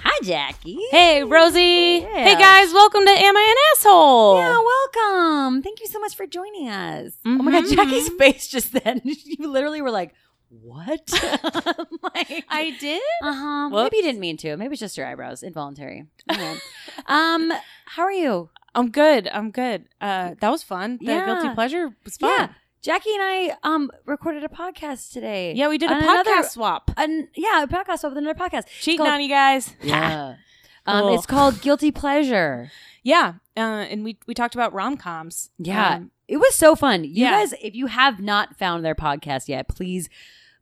Hi, Jackie. Hey, Rosie. Yeah. Hey, guys. Welcome to Am I an Asshole? Yeah, welcome. Thank you so much for joining us. Oh my god, Mhm. Jackie's face just then. You literally were like, "What?" like, I did? uh huh. Maybe you didn't mean to. Maybe it's just your eyebrows, involuntary. Okay. um, how are you? I'm good. I'm good. Uh, that was fun. The Yeah. guilty pleasure was fun. Yeah, Jackie and I um recorded a podcast today. Yeah, we did a podcast another- swap. An, yeah, a podcast swap with another podcast. Cheating called- on you guys. Yeah. Um, Cool. it's called Guilty Pleasure. Yeah. Uh, and we, we talked about rom coms. Yeah. It was so fun. You Yeah. guys, if you have not found their podcast yet, please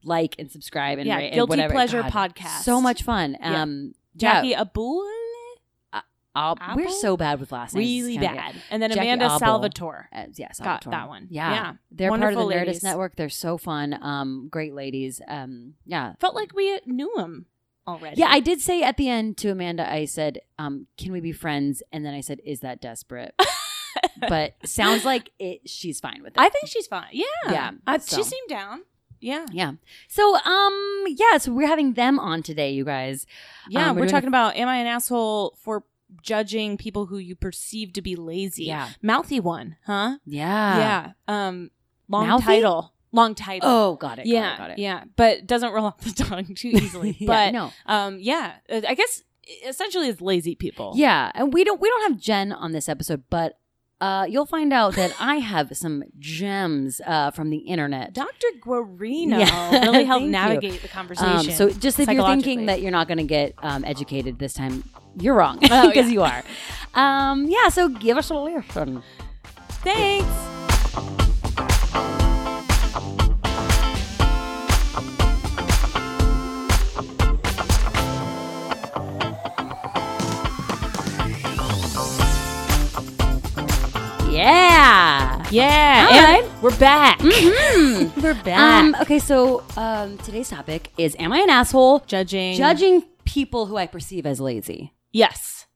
like and subscribe and Yeah, rate and Guilty whatever. Pleasure God, Podcast. So much fun. Yeah. Um, Jackie yeah, I'll- we're so bad with last names. Really Kinda- bad. And then Jackie Amanda Abel. Salvatore. Uh, yeah, Got that one. Yeah, Yeah. they're part of the Wonderful Nerdist. Network. They're so fun. Um, great ladies. Um, yeah, Felt like we knew them already. yeah. I did say at the end to Amanda, I said, um, "Can we be friends?" And then I said, "Is that desperate?" but sounds like it. She's fine with it. I think she's fine. Yeah. Yeah, I, so. She seemed down. Yeah. Yeah. So, um, yeah. So we're having them on today, you guys. Yeah. Um, we're we're talking about Am I an Asshole for judging people who you perceive to be lazy? Yeah. Mouthy one, huh? Yeah. yeah. Um, long Mouthy? title. Long title. Oh, got it. yeah. Got it, got it. Yeah. But doesn't roll off the tongue too easily. Yeah, but no. um, yeah. uh, I guess essentially it's lazy people. Yeah, and we don't we don't have Jen on this episode, but uh, you'll find out that I have some gems uh, from the internet. Dr. Guarino Yeah. really helped Thank you. navigate the conversation. Um, so just if you're thinking that you're not going to get um, educated this time, you're wrong because Oh, yeah. you are. Um, yeah, so give us a listen. Thanks. Yeah. Yeah. All and right. We're back. Mhm. We're back. Um, okay, so um, today's topic is: Am I an asshole? judging. Judging people who I perceive as lazy. Yes.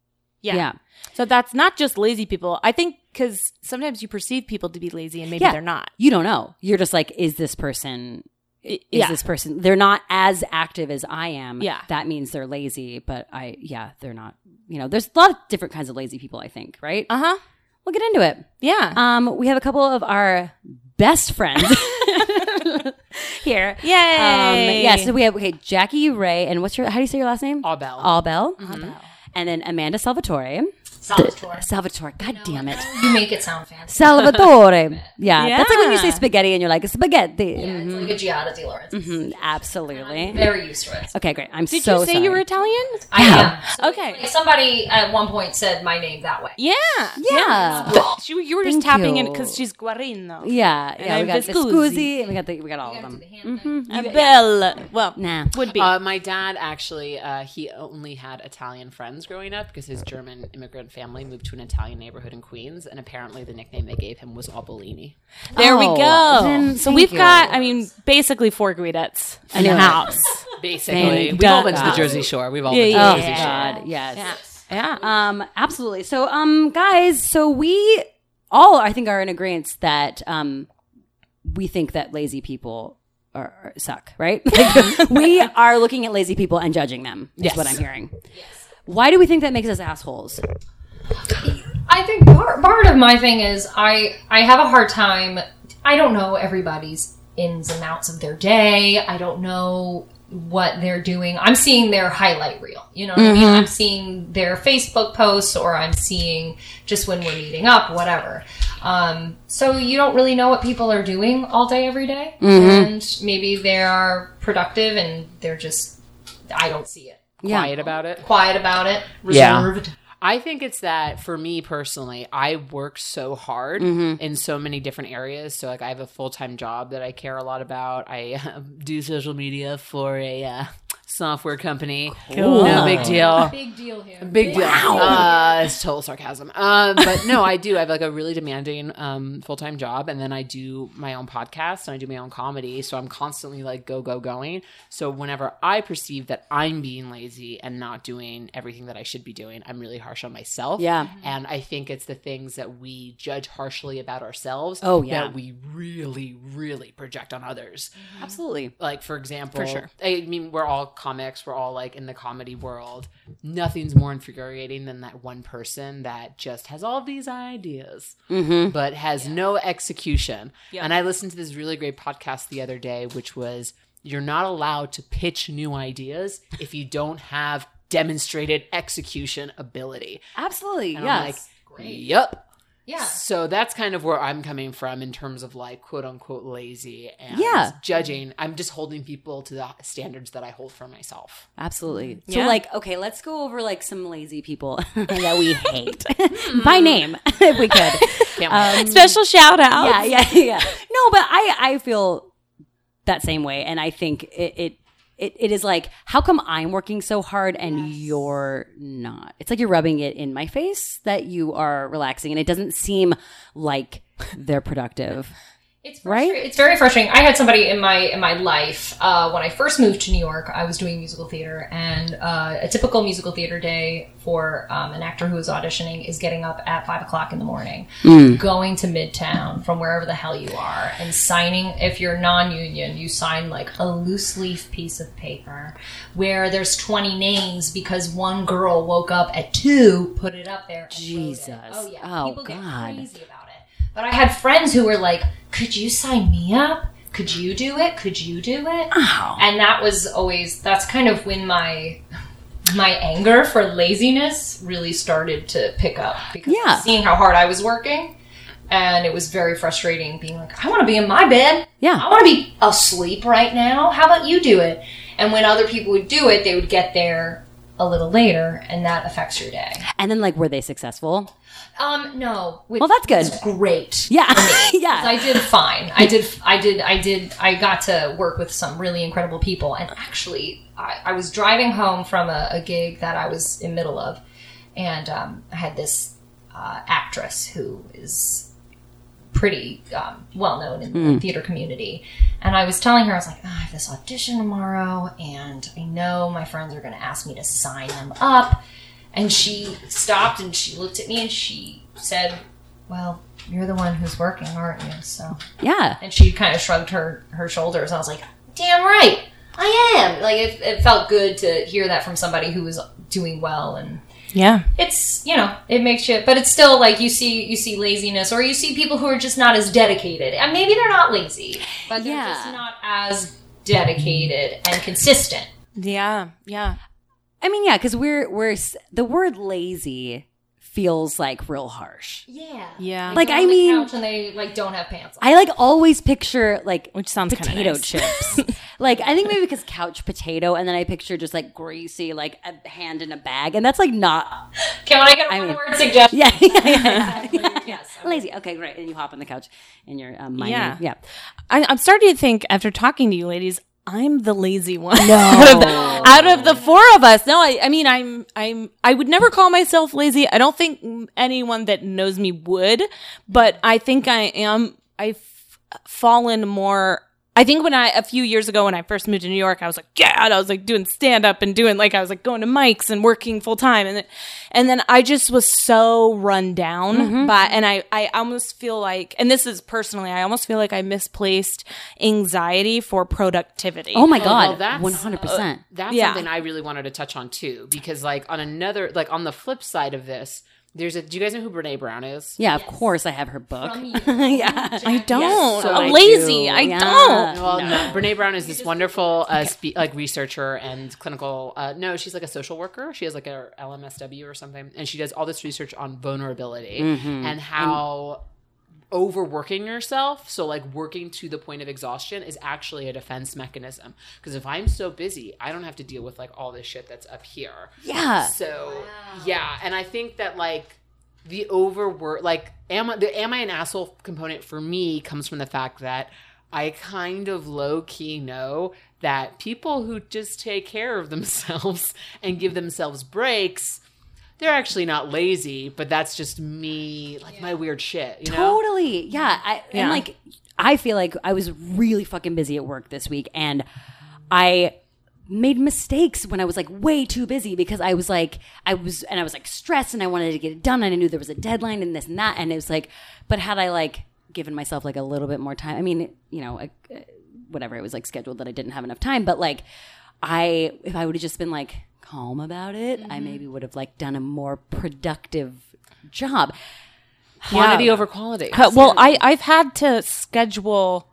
Yeah. Yeah. So that's not just lazy people. I think because sometimes you perceive people to be lazy and maybe Yeah. they're not. You don't know. You're just like, is this person? Is yeah. this person? They're not as active as I am. Yeah. that means they're lazy. But I, yeah, they're not. You know, there's a lot of different kinds of lazy people. I think, right? Uh huh. We'll get into it. Yeah. Um, we have a couple of our best friends here. Yay. Um, yeah, so we have okay, Jackie Ray, and what's your? How do you say your last name? Abel. Albel. Mm-hmm. And then Amanda Salvatore. Salvatore. Salvatore. God damn it. You make it sound fancy. Salvatore. Yeah, that's like when you say spaghetti and you're like spaghetti. Yeah, it's like a Giada Di Lorenzo. Mhm, absolutely. Very used to it. Okay, great. I'm Did so you say sorry. you were Italian? I am. So Okay. like, somebody at one point said my name that way. Yeah. Yeah. But she, you were just Thank tapping in because she's Guarino. Yeah, And yeah. We I'm got Viscusi. Viscusi, we got the we got all You of gotta them. the. Mm-hmm. A bell. Well, Nah. would be. Uh, my dad actually, uh, he only had Italian friends growing up because his German immigrant family moved to an Italian neighborhood in Queens, and apparently the nickname they gave him was Abolini. there we Oh, go. then so we've you. got, I mean, basically four Guidettes in knew the house. Basically, Thank we've all been to the Jersey Shore. We've all Yeah, been to yeah, the Oh Jersey Shore. God, yes. Yeah. Um, absolutely. So, um, guys, so we all, I think, are in agreement that um, we think that lazy people are, are- suck, right? Like, we are looking at lazy people and judging them. Is Yes. what I'm hearing. Why do we think that makes us assholes? I think part, part of my thing is I I have a hard time. I don't know everybody's ins and outs of their day. I don't know what they're doing. I'm seeing their highlight reel. You know what I mean? I'm seeing their Facebook posts or I'm seeing just when we're meeting up, whatever. Um, so you don't really know what people are doing all day, every day. And maybe they are productive and they're just, I don't see it. Yeah. Quiet about it. Quiet about it, Yeah. reserved. I think it's that for me personally, I work so hard Mm-hmm. in so many different areas. So, like, I have a full time job that I care a lot about. I uh, do social media for a uh, software company. Cool. No big deal. Big deal here. Big deal. Uh, it's total sarcasm. Um, but no, I do. I have like a really demanding um, full time job, and then I do my own podcast and I do my own comedy. So I'm constantly like go go going. So whenever I perceive that I'm being lazy and not doing everything that I should be doing, I'm really harsh on myself. Yeah. and I think it's the things that we judge harshly about ourselves. Oh, yeah. that we really really project on others Absolutely. like for example For sure. i mean we're all comics we're all like in the comedy world nothing's more infuriating than that one person that just has all these ideas Mm-hmm. but has no execution Yeah. and i listened to this really great podcast the other day which was you're not allowed to pitch new ideas if you don't have demonstrated execution ability Absolutely. and yes. like yep Yeah. so that's kind of where I'm coming from in terms of like quote unquote lazy and Yeah. judging. I'm just holding people to the standards that I hold for myself. Absolutely. So, Yeah. like, okay, let's go over like some lazy people that we hate by name, if we could. Um, Special shout out. yeah, yeah, yeah. No, but I I feel that same way, and I think it. it it, it is like, how come I'm working so hard and you're not? It's like you're rubbing it in my face that you are relaxing, and it doesn't seem like they're productive. It's Right? It's very frustrating. I had somebody in my in my life uh, when I first moved to New York. I was doing musical theater, and uh, a typical musical theater day for um, an actor who is auditioning is getting up at five o'clock in the morning, going to Midtown from wherever the hell you are, and signing. If you're non-union, you sign like a loose leaf piece of paper where there's twenty names because one girl woke up at two, put it up there. And wrote it. Jesus. Oh yeah. Oh, People God. Crazy about it. But I had friends who were like, "Could you sign me up? Could you do it? Could you do it?" Ow. And that was always that's kind of when my my anger for laziness really started to pick up because Yeah. seeing how hard I was working and it was very frustrating being like, I want to be in my bed. Yeah. I want to be asleep right now. How about you do it? And when other people would do it, they would get there a little later and that affects your day. And then, like, were they successful? Um, no. Which Well, that's good. great. Yeah, yeah. I did fine. I did, I did, I did, I got to work with some really incredible people. And actually, I, I was driving home from a, a gig that I was in middle of, and um, I had this uh, actress who is pretty um, well known in the theater community. And I was telling her, I was like, oh, I have this audition tomorrow, and I know my friends are going to ask me to sign them up. And she stopped and she looked at me and she said, Well, you're the one who's working, aren't you? So, Yeah. and she kind of shrugged her, her shoulders. I was like, Damn right, I am. Like, it, it felt good to hear that from somebody who was doing well. And Yeah. it's, you know, it makes you, but it's still like you see, you see laziness or you see people who are just not as dedicated. And maybe they're not lazy, but they're Yeah. just not as dedicated and consistent. Yeah. Yeah. I mean, yeah, because we're we're the word lazy feels like real harsh. Yeah. Yeah. Like, I mean- couch and they like don't have pants on. I like always picture like Which sounds kinda potato nice. chips. like I think maybe because couch potato, and then I picture just like greasy, like a hand in a bag, and that's like not. Can I get a I one mean- word suggestion? Yeah, yeah, yeah. yeah. Yes. Lazy. Okay, great. And you hop on the couch, and you're um. Yeah. Yeah. I, I'm starting to think after talking to you ladies, I'm the lazy one. No. out, of the, out of the four of us. No, I, I mean, I'm, I'm, I would never call myself lazy. I don't think anyone that knows me would, but I think I am, I've fallen more. I think when I, a few years ago, when I first moved to New York, I was like, yeah, I was like doing stand up and doing like, I was like going to mics and working full time. And then, and then I just was so run down mm-hmm. by, and I, I almost feel like, and this is personally, I almost feel like I misplaced anxiety for productivity. Oh my oh, well, god, that's- uh, one hundred percent. That's Yeah. something I really wanted to touch on too, because like on another, like on the flip side of this, there's a. Do you guys know who Brene Brown is? Yeah, of course I have her book. From you. yeah. I don't. so I'm I lazy. do. I Yeah. don't. Well, no. Brene Brown is this wonderful, uh, spe- like researcher and clinical. Uh, no, she's like a social worker. She has like a LMSW or something, and she does all this research on vulnerability and how overworking yourself, so like working to the point of exhaustion, is actually a defense mechanism. Because if I'm so busy, I don't have to deal with like all this shit that's up here. Yeah. So yeah, and I think that like the overwork, like am I the am I an asshole component for me comes from the fact that I kind of low key know that people who just take care of themselves and give themselves breaks, they're actually not lazy, but that's just me, like my weird shit, you know? Totally. Yeah. I, Yeah. And like, I feel like I was really fucking busy at work this week and I made mistakes when I was like way too busy because I was like, I was, and I was like stressed and I wanted to get it done and I knew there was a deadline and this and that. And it was like, but had I like given myself like a little bit more time, I mean, you know, I, whatever, it was like scheduled that I didn't have enough time, but like, I, if I would have just been like calm about it, I maybe would have like done a more productive job. Quantity over quality. Uh, well, I I've had to schedule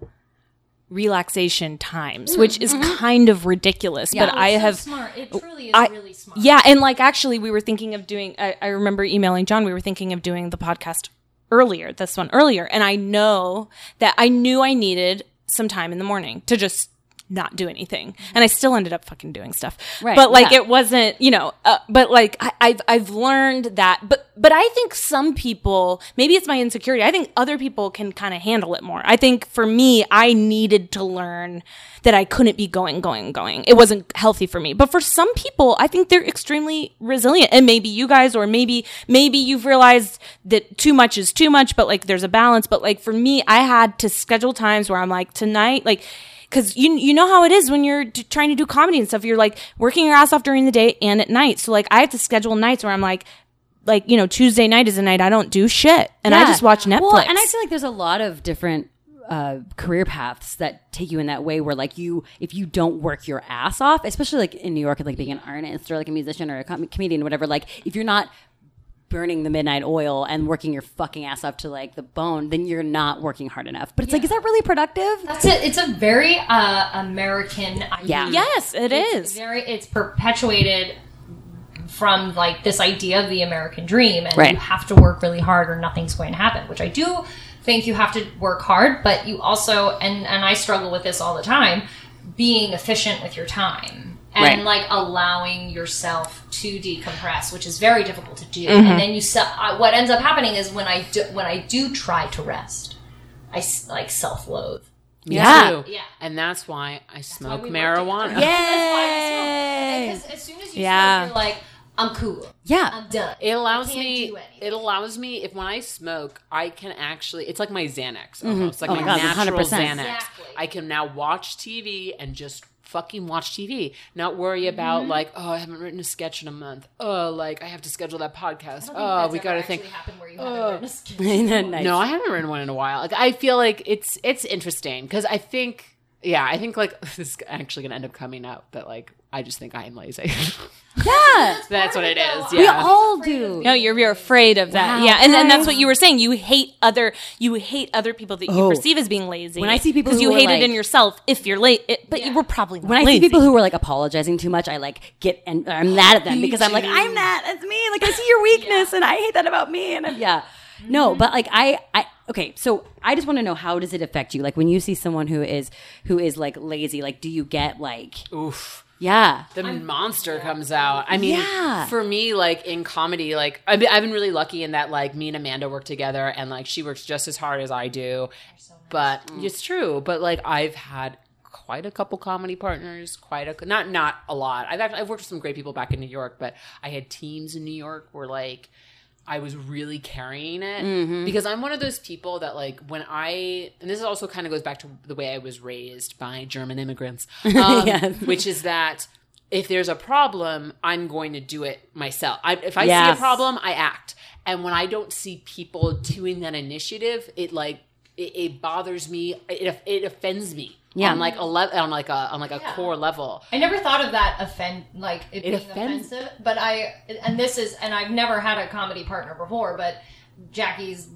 relaxation times, which is kind of ridiculous. but I so have smart. It truly is I- really smart. Yeah, and like actually, we were thinking of doing. I, I remember emailing John. We were thinking of doing the podcast earlier, this one earlier, and I know that I knew I needed some time in the morning to just not do anything, and I still ended up fucking doing stuff. Right, but like yeah. it wasn't, you know. Uh, but like I, I've I've learned that. But but I think some people, maybe it's my insecurity. I think other people can kind of handle it more. I think for me, I needed to learn that I couldn't be going, going, going. It wasn't healthy for me. But for some people, I think they're extremely resilient. And maybe you guys, or maybe, maybe you've realized that too much is too much, but like there's a balance. But like for me, I had to schedule times where I'm like, tonight, like, Cause you you know how it is when you're d- trying to do comedy and stuff. You're like working your ass off during the day and at night. So like I have to schedule nights where I'm like, like you know Tuesday night is a night I don't do shit and I just watch Netflix. Well, and I feel like there's a lot of different uh, career paths that take you in that way where like you if you don't work your ass off especially like in new york like being an artist or like a musician or a com- comedian or whatever like if you're not burning the midnight oil and working your fucking ass off to like the bone then you're not working hard enough but it's like is that really productive That's it. It's a very uh, American idea. Yeah. yes, it it's is. very. It's perpetuated from like this idea of the American dream, and Right. you have to work really hard or nothing's going to happen. Which I do think you have to work hard, but you also and and I struggle with this all the time, being efficient with your time and Right. like allowing yourself to decompress, which is very difficult to do. Mm-hmm. And then you se- uh, what ends up happening is when I do, when I do try to rest, I s- like self loathe. Me Yeah. too. Yeah. And that's why I smoke we work marijuana. together. Yay! Because as soon as you Yeah. smoke, you're like, I'm cool. yeah I'm done. It allows I can't me. do. It allows me if when I smoke, I can actually. It's like my Xanax almost, like Oh my, my God, natural 100%. Xanax. Exactly. I can now watch TV and just fucking watch TV, not worry about Mm-hmm. like, oh, I haven't written a sketch in a month. Oh, like I have to schedule that podcast. Oh, we got to think. oh. a. Nice. No, I haven't written one in a while. Like I feel like it's it's interesting because I think. Yeah, I think like this is actually gonna end up coming out, but like I just think I am lazy. yeah That's what it is. Yeah. we all do No, you're you're afraid of that. Wow, yeah, and, and that's what you were saying. You hate other you hate other people that you Oh. perceive as being lazy. When I see people because who you hate like- it in yourself if you're late, it, but you Yeah. were probably not when I lazy. see people who are like apologizing too much, I like get and I'm mad at them because I'm like. I'm that. It's me. Like I see your weakness and I hate that about me. And I'm, yeah, mm-hmm. no, but like I, I okay. So I just want to know how does it affect you? Like when you see someone who is who is like lazy, like do you get like, Oof. Yeah, the monster comes out. I mean, Yeah. for me, like in comedy, like I've been, I've been really lucky in that like me and Amanda work together, and like she works just as hard as I do. But it's true. But like I've had quite a couple comedy partners, quite a not not a lot. I've actually, I've worked with some great people back in New York, but I had teams in New York where like. I was really carrying it because I'm one of those people that like when I and this also kind of goes back to the way I was raised by German immigrants, um, Yes. which is that if there's a problem, I'm going to do it myself. I, if I see a problem, I act, and when I don't see people doing that initiative, it like it, it bothers me. It it offends me. Yeah. on like a le- on like a on like a Yeah. core level. I never thought of that offend like it, being offends- offensive, but I and this is and I've never had a comedy partner before, but Jackie's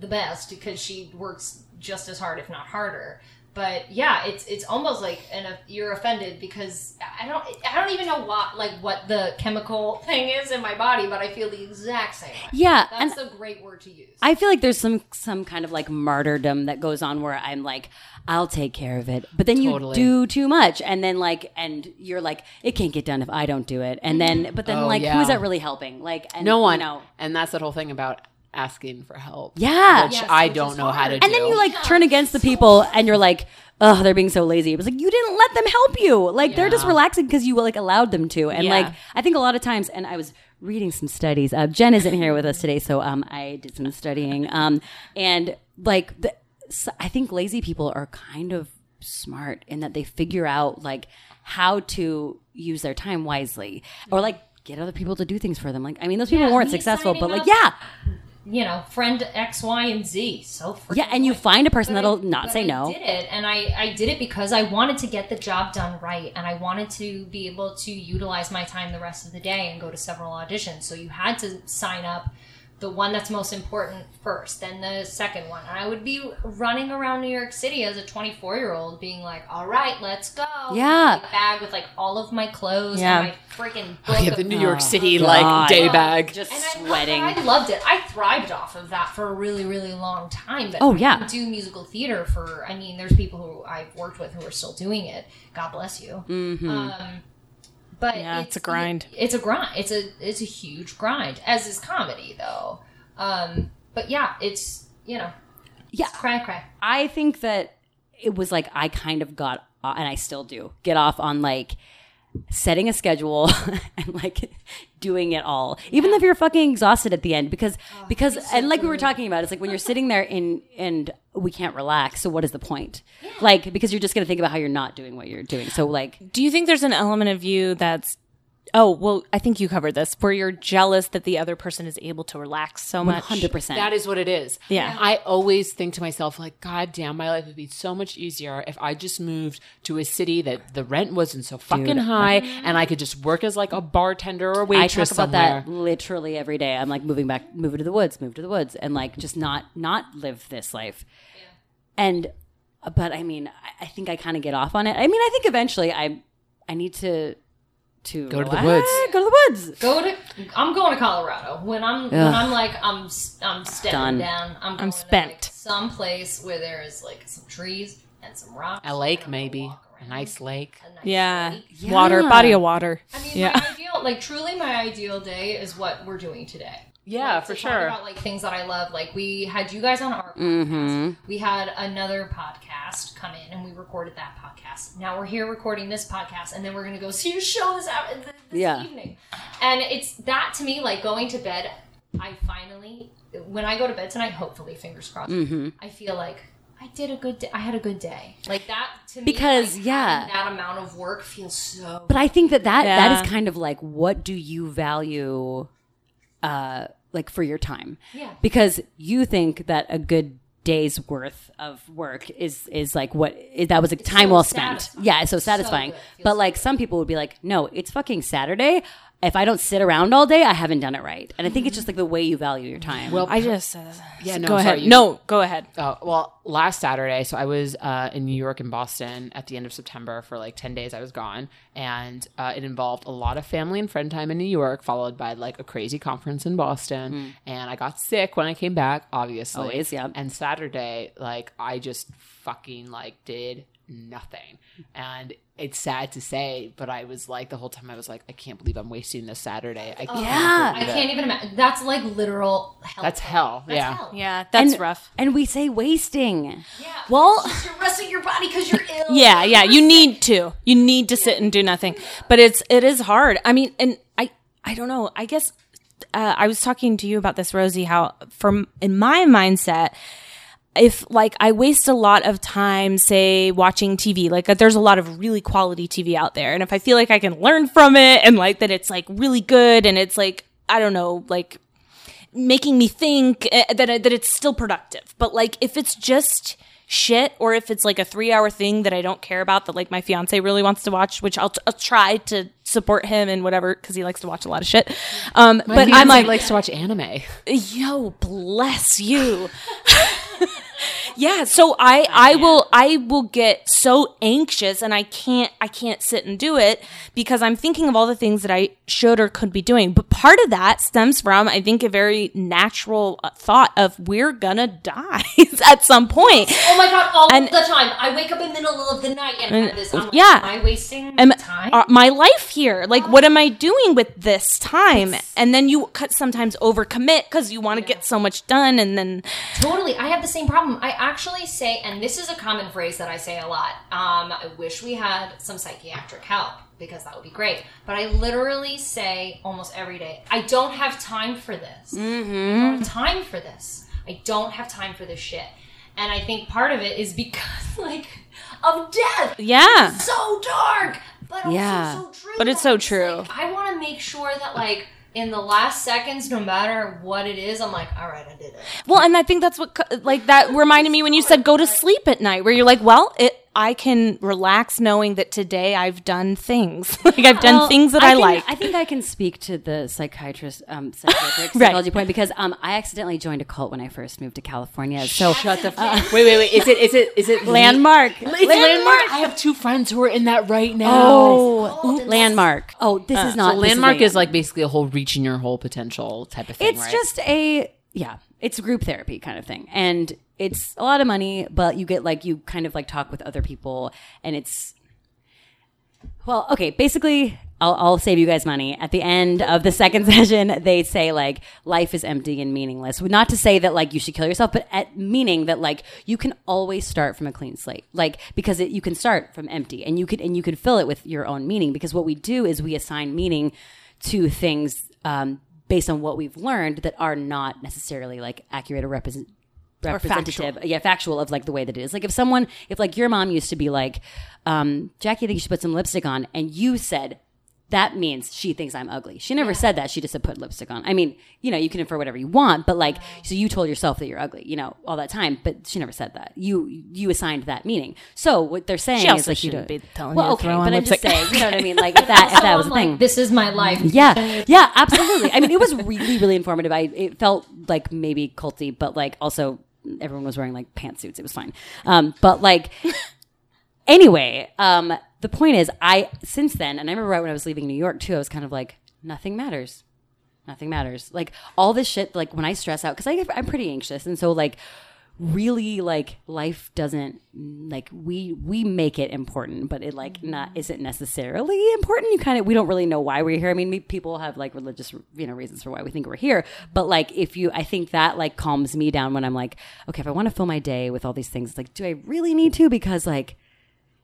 the best because she works just as hard, if not harder. But yeah, it's it's almost like an you're offended because I don't I don't even know what like what the chemical thing is in my body, but I feel the exact same. way. yeah, That's a great word to use. I feel like there's some some kind of like martyrdom that goes on where I'm like, I'll take care of it, but then you do too much, and then like, and you're like, it can't get done if I don't do it, and then, but then Oh, like, who yeah. is that really helping? Like, and, No one. you know, And that's the whole thing about asking for help. Yeah. which Yes, I which don't is know how to hard. do. and then you like turn against the people and you're like oh they're being so lazy it was like you didn't let them help you like they're just relaxing because you like allowed them to and Yeah. like i think a lot of times and i was reading some studies uh, jen isn't here with us today so um i did some studying um and like the, so i think lazy people are kind of smart in that they figure out like how to use their time wisely or like get other people to do things for them like i mean those people Yeah, weren't successful but signing like up. yeah you know, friend X, Y, and Z. So freaking yeah and you find a person But that'll not but say I no did it, and I I did it because I wanted to get the job done right, and I wanted to be able to utilize my time the rest of the day and go to several auditions. So you had to sign up the one that's most important first, then the second one. And I would be running around New York City as a 24 year old, being like, "All right, let's go." Yeah. My bag with like all of my clothes Yeah. and my freaking book. yeah, of- the New York City God. like day bag. just and I sweating Loved. I loved it. I thrived off of that for a really, really long time. But Oh, I yeah. didn't do musical theater for. I mean, there's people who I've worked with who are still doing it. God bless you. Mm-hmm. Um, but Yeah, it's a grind. It's a grind. It's a it's a huge grind. As is comedy, though. Um, but yeah, it's you know, Yeah. cry, cry. I think that it was like I kind of got, and I still do, get off on like setting a schedule and like doing it all, even if you're fucking exhausted at the end. Because oh, because and like we were talking about, it's like when you're sitting there in and we can't relax. So what is the point? Like because you're just gonna think about how you're not doing what you're doing. So like Do you think there's an element of you that's Oh, well, I think you covered this where you're jealous that the other person is able to relax so much. hundred percent. That is what it is. Yeah. I always think to myself, like, God damn, my life would be so much easier if I just moved to a city that the rent wasn't so fucking high and I could just work as like a bartender or a I waitress I talk about somewhere. that literally every day. I'm like moving back, moving to the woods, move to the woods, and like just not not live this life. Yeah. And uh, but I mean, I, I think I kind of get off on it. I mean, I think eventually I I need to to Go to the woods. Go to the woods. Go to. I'm going to Colorado when I'm when I'm like I'm s- I'm stepping Done. down. I'm going spent. To like some place where there is like some trees and some rocks. A lake, and I'm gonna ake, maybe. A nice lake. A nice Yeah. lake. Water, body of water. I mean, Yeah. my ideal, like truly, my ideal day is what we're doing today. Yeah, Like, for to talk sure. About like things that I love. Like we had you guys on our podcast. Mm-hmm. We had another podcast come in, and we recorded that podcast. Now we're here recording this podcast, and then we're gonna go see your show this, out- this Yeah. evening. And it's that to me, like going to bed. I finally, when I go to bed tonight, hopefully, fingers crossed, Mm-hmm. I feel like. I did a good day. I had a good day. Like that to me. Because, like, yeah. that amount of work feels so. But I think that that, that Yeah. is kind of like what do you value, uh, like for your time? Yeah. Because you think that a good day's worth of work is is like what that was a time so well spent. satisfying. Yeah, it's so So satisfying. Feels but like some people would be like, no, it's fucking Saturday. If I don't sit around all day, I haven't done it right. And I think it's just like the way you value your time. Well, I just uh, Yeah, no, go sorry, ahead. you- no, go ahead. Oh, well, last Saturday, so I was uh, in New York and Boston at the end of September for like 10 days. I was gone. And uh, it involved a lot of family and friend time in New York, followed by like a crazy conference in Boston. And I got sick when I came back, obviously. Always, yeah. And Saturday, like, I just fucking like did nothing. And it's sad to say, but I was like, the whole time I was like, I can't believe I'm wasting this Saturday. I can't Yeah. I can't even imagine. That's like literal hell. That's hell, That's yeah. hell. Yeah, that's and, rough. And we say wasting. Yeah. Well- you're resting your body because you're ill. Yeah, yeah, you need to. You need to sit and do nothing. But it's it is hard. I mean, and I I don't know. I guess uh, I was talking to you about this, Rosie. How from in my mindset, if like I waste a lot of time, say watching TV, like there's a lot of really quality TV out there, and if I feel like I can learn from it and like that it's like really good and it's like I don't know, like making me think uh, that that it's still productive. But like if it's just shit or if it's like a 3-hour thing that I don't care about that like my fiance really wants to watch, which I'll, I'll try to support him and whatever cuz he likes to watch a lot of shit. Um but I'm like likes to watch anime. yo bless you Yeah, so I I will I will get so anxious and I can't I can't sit and do it because I'm thinking of all the things that I should or could be doing. But part of that stems from I think a very natural uh, thought of we're gonna die at some point. Oh my god, all And- the time. I wake up in the middle of the night and have this. I'm like, yeah. Am I wasting Am- time? uh, my life here like what am i doing with this time and then you cut sometimes overcommit because you want to get so much done and then Totally. I have the same problem. I actually say, and this is a common phrase that I say a lot um, I wish we had some psychiatric help because that would be great. But I literally say almost every day, I don't have time for this. Mm-hmm. I don't have time for this. I don't have time for this shit. And I think part of it is because, like, of death. yeah So dark, but also Yeah. so true. But it's so true. like, I want to make sure that, like, in the last seconds, no matter what it is, I'm like, all right, I did it. well and i think that's what like that reminded me when you said go to sleep at night where you're like well it i can relax knowing that today i've done things like i've done Well, things that i, can- like I think I can speak to the psychiatrist, um, psychiatric Right. psychology point because um, I accidentally joined a cult when I first moved to California. So Shut the f- wait, wait, wait. Is it is it is it landmark, It's landmark. I have two friends who are in that right now. Oh, landmark. Oh, this is not so landmark a- is like basically a whole reaching your whole potential type of thing. It's right? just a yeah, it's group therapy kind of thing, and it's a lot of money, but you get like you kind of like talk with other people, and it's well, okay. Basically, I'll, I'll save you guys money. At the end of the second session, they say like life is empty and meaningless. Not to say that like you should kill yourself, but at meaning that like you can always start from a clean slate, like because it, you can start from empty, and you could and you can fill it with your own meaning. Because what we do is we assign meaning to things um, based on what we've learned that are not necessarily like accurate or represent representative. yeah factual of like the way that it is. Like if someone if like your mom used to be like um jackie i think you should put some lipstick on and you said that means she thinks i'm ugly. She never said that. She just said put lipstick on. I mean you know you can infer whatever you want but like so you told yourself that you're ugly you know all that time but she never said that. You you assigned that meaning. So what they're saying is like you don't be telling well you to okay throw but on i'm just lipstick. saying you know what i mean? Like if that if that was like, thing. this is my life. yeah, yeah, absolutely. I mean, it was really, really informative. I it felt like maybe culty, but like also everyone was wearing like pantsuits. It was fine. Um, but like anyway, um, the point is, I since then, and I remember right when I was leaving New York too, I was kind of like, nothing matters. Nothing matters. Like all this shit. Like when I stress out, because i i'm pretty anxious, and so like really like life doesn't like we we make it important but it like mm-hmm. not isn't necessarily important you kind of we don't really know why we're here i mean we, people have like religious you know reasons for why we think we're here but like if you i think that like calms me down when i'm like okay if i want to fill my day with all these things like do i really need to because like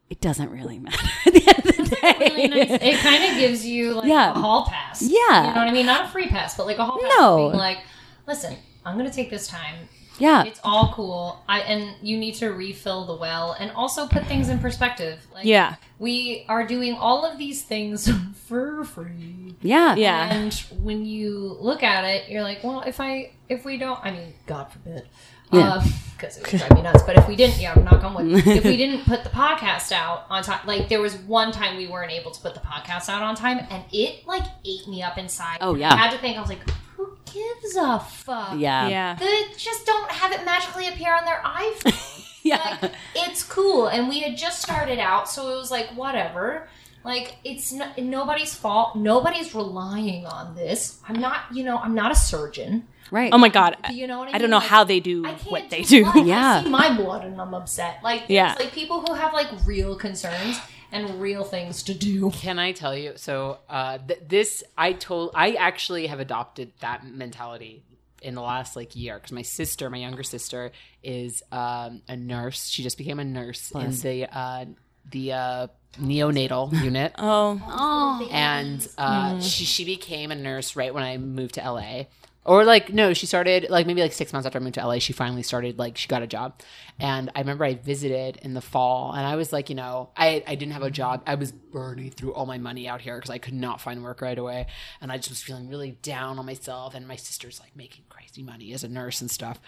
it doesn't really matter at the end of the day really nice. It kind of gives you like Yeah. a hall pass. Yeah. You know what I mean? Not a free pass, but like a hall pass. No. Being like, listen, I'm going to take this time. Yeah It's all cool. I and you need to refill the well and also put things in perspective. Like Yeah. we are doing all of these things for free. yeah Yeah. And when you look at it, you're like, well, if I if we don't, I mean, God forbid. Because um, it would drive me nuts. But if we didn't, yeah, knock on wood. if we didn't put the podcast out on time, like there was one time we weren't able to put the podcast out on time, and it like ate me up inside. Oh, yeah. I had to think. I was like, who gives a fuck? yeah Yeah. They just don't have it magically appear on their iPhone. yeah like, it's cool. And we had just started out, so it was like, whatever. Like, it's no, nobody's fault. Nobody's relying on this. I'm not, you know, I'm not a surgeon. right Oh my god. You know what I mean? I don't know Like, how they do I can't what they do. do. blood. Yeah. I see my blood and I'm upset. Like, Yeah. like people who have like real concerns and real things to do. Can I tell you? So uh, th- this, I told, I actually have adopted that mentality in the last like year because my sister, my younger sister, is um, a nurse. She just became a nurse in the uh, the uh, neonatal unit. Oh. oh, and uh, she she became a nurse right when I moved to LA. Or like no, she started like maybe like six months after I moved to LA. She finally started like she got a job, and I remember I visited in the fall, and I was like, you know, I I didn't have a job. I was burning through all my money out here because I could not find work right away, and I just was feeling really down on myself. And my sister's like making crazy money as a nurse and stuff.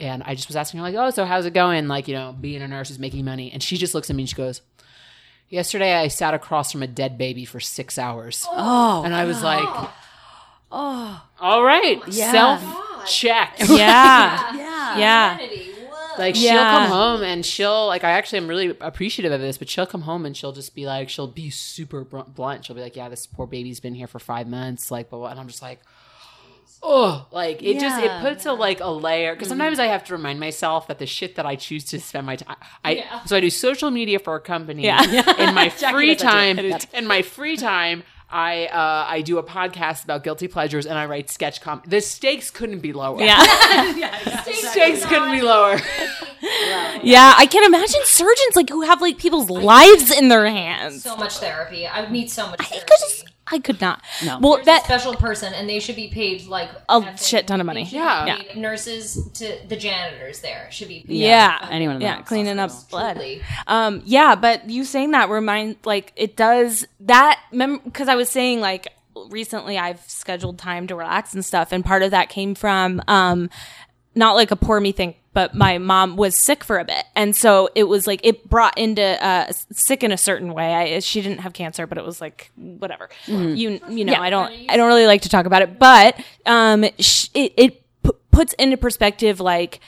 And I just was asking her like, oh, so how's it going? Like, you know, being a nurse is making money. And she just looks at me and she goes, Yesterday, I sat across from a dead baby for six hours. Oh, and I was like, "Oh, all right, self check." Yeah. yeah Yeah. Humanity, what? Like Yeah. she'll come home and she'll like I actually am really appreciative of this, but she'll come home and she'll just be like she'll be super blunt. She'll be like, "Yeah, this poor baby's been here for five months," like, but and I'm just like. Oh, like it just it Yeah. puts a like a layer because sometimes I have to remind myself that the shit that I choose to spend my time I Yeah. so I do social media for a company Yeah. in my free does that too. time in my free time I uh, I do a podcast about guilty pleasures and I write sketch com. The stakes couldn't be lower. Yeah. stakes couldn't be lower. yeah. I can imagine surgeons like who have like people's lives in their hands. So much therapy. I would need so much I therapy. could just, I could not. No. Well, There's a that special person, and they should be paid like A nothing. shit ton of money. They should Yeah. Nurses to the janitors there should be. Paid. yeah, anyone yeah, hospital. cleaning up blood. Truly. Um, yeah, but you saying that remind like it does that because I was saying like recently I've scheduled time to relax and stuff, and part of that came from um, not like a poor me thing, but my mom was sick for a bit, and so it was like it brought into uh, sick in a certain way. I she didn't have cancer, but it was like whatever. You you know I don't I don't really like to talk about it, but um, sh- it it p- puts into perspective like